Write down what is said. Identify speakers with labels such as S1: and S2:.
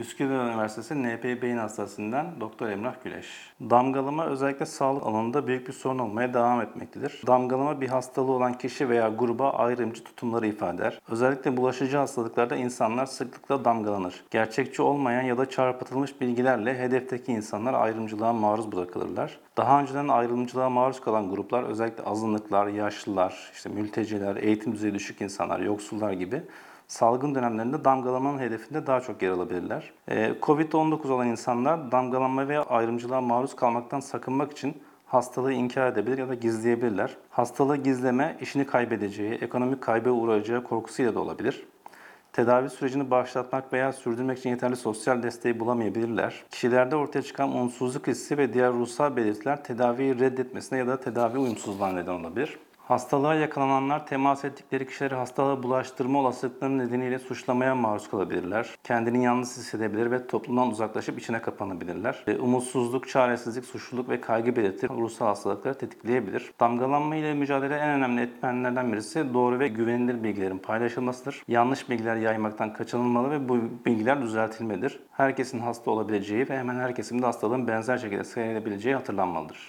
S1: Üsküdar Üniversitesi NP Beyin Hastanesi'nden Doktor Emrah Güleş. Damgalama özellikle sağlık alanında büyük bir sorun olmaya devam etmektedir. Damgalama bir hastalığı olan kişi veya gruba ayrımcı tutumları ifade eder. Özellikle bulaşıcı hastalıklarda insanlar sıklıkla damgalanır. Gerçekçi olmayan ya da çarpıtılmış bilgilerle hedefteki insanlar ayrımcılığa maruz bırakılırlar. Daha önceden ayrımcılığa maruz kalan gruplar özellikle azınlıklar, yaşlılar, işte mülteciler, eğitim düzeyi düşük insanlar, yoksullar gibi salgın dönemlerinde damgalamanın hedefinde daha çok yer alabilirler. Ee, Covid-19 olan insanlar damgalanma veya ayrımcılığa maruz kalmaktan sakınmak için hastalığı inkar edebilir ya da gizleyebilirler. Hastalığı gizleme, işini kaybedeceği, ekonomik kayba uğrayacağı korkusuyla da olabilir. Tedavi sürecini başlatmak veya sürdürmek için yeterli sosyal desteği bulamayabilirler. Kişilerde ortaya çıkan umutsuzluk hissi ve diğer ruhsal belirtiler tedaviyi reddetmesine ya da tedavi uyumsuzluğuna neden olabilir. Hastalığa yakalananlar temas ettikleri kişileri hastalığa bulaştırma olasılıkları nedeniyle suçlamaya maruz kalabilirler. Kendini yalnız hissedebilir ve toplumdan uzaklaşıp içine kapanabilirler. E, Umutsuzluk, çaresizlik, suçluluk ve kaygı belirtileri ruhsal hastalıkları tetikleyebilir. Damgalanma ile mücadele en önemli etmenlerden birisi doğru ve güvenilir bilgilerin paylaşılmasıdır. Yanlış bilgiler yaymaktan kaçınılmalı ve bu bilgiler düzeltilmelidir. Herkesin hasta olabileceği ve hemen herkesin de hastalığın benzer şekilde seyredilebileceği hatırlanmalıdır.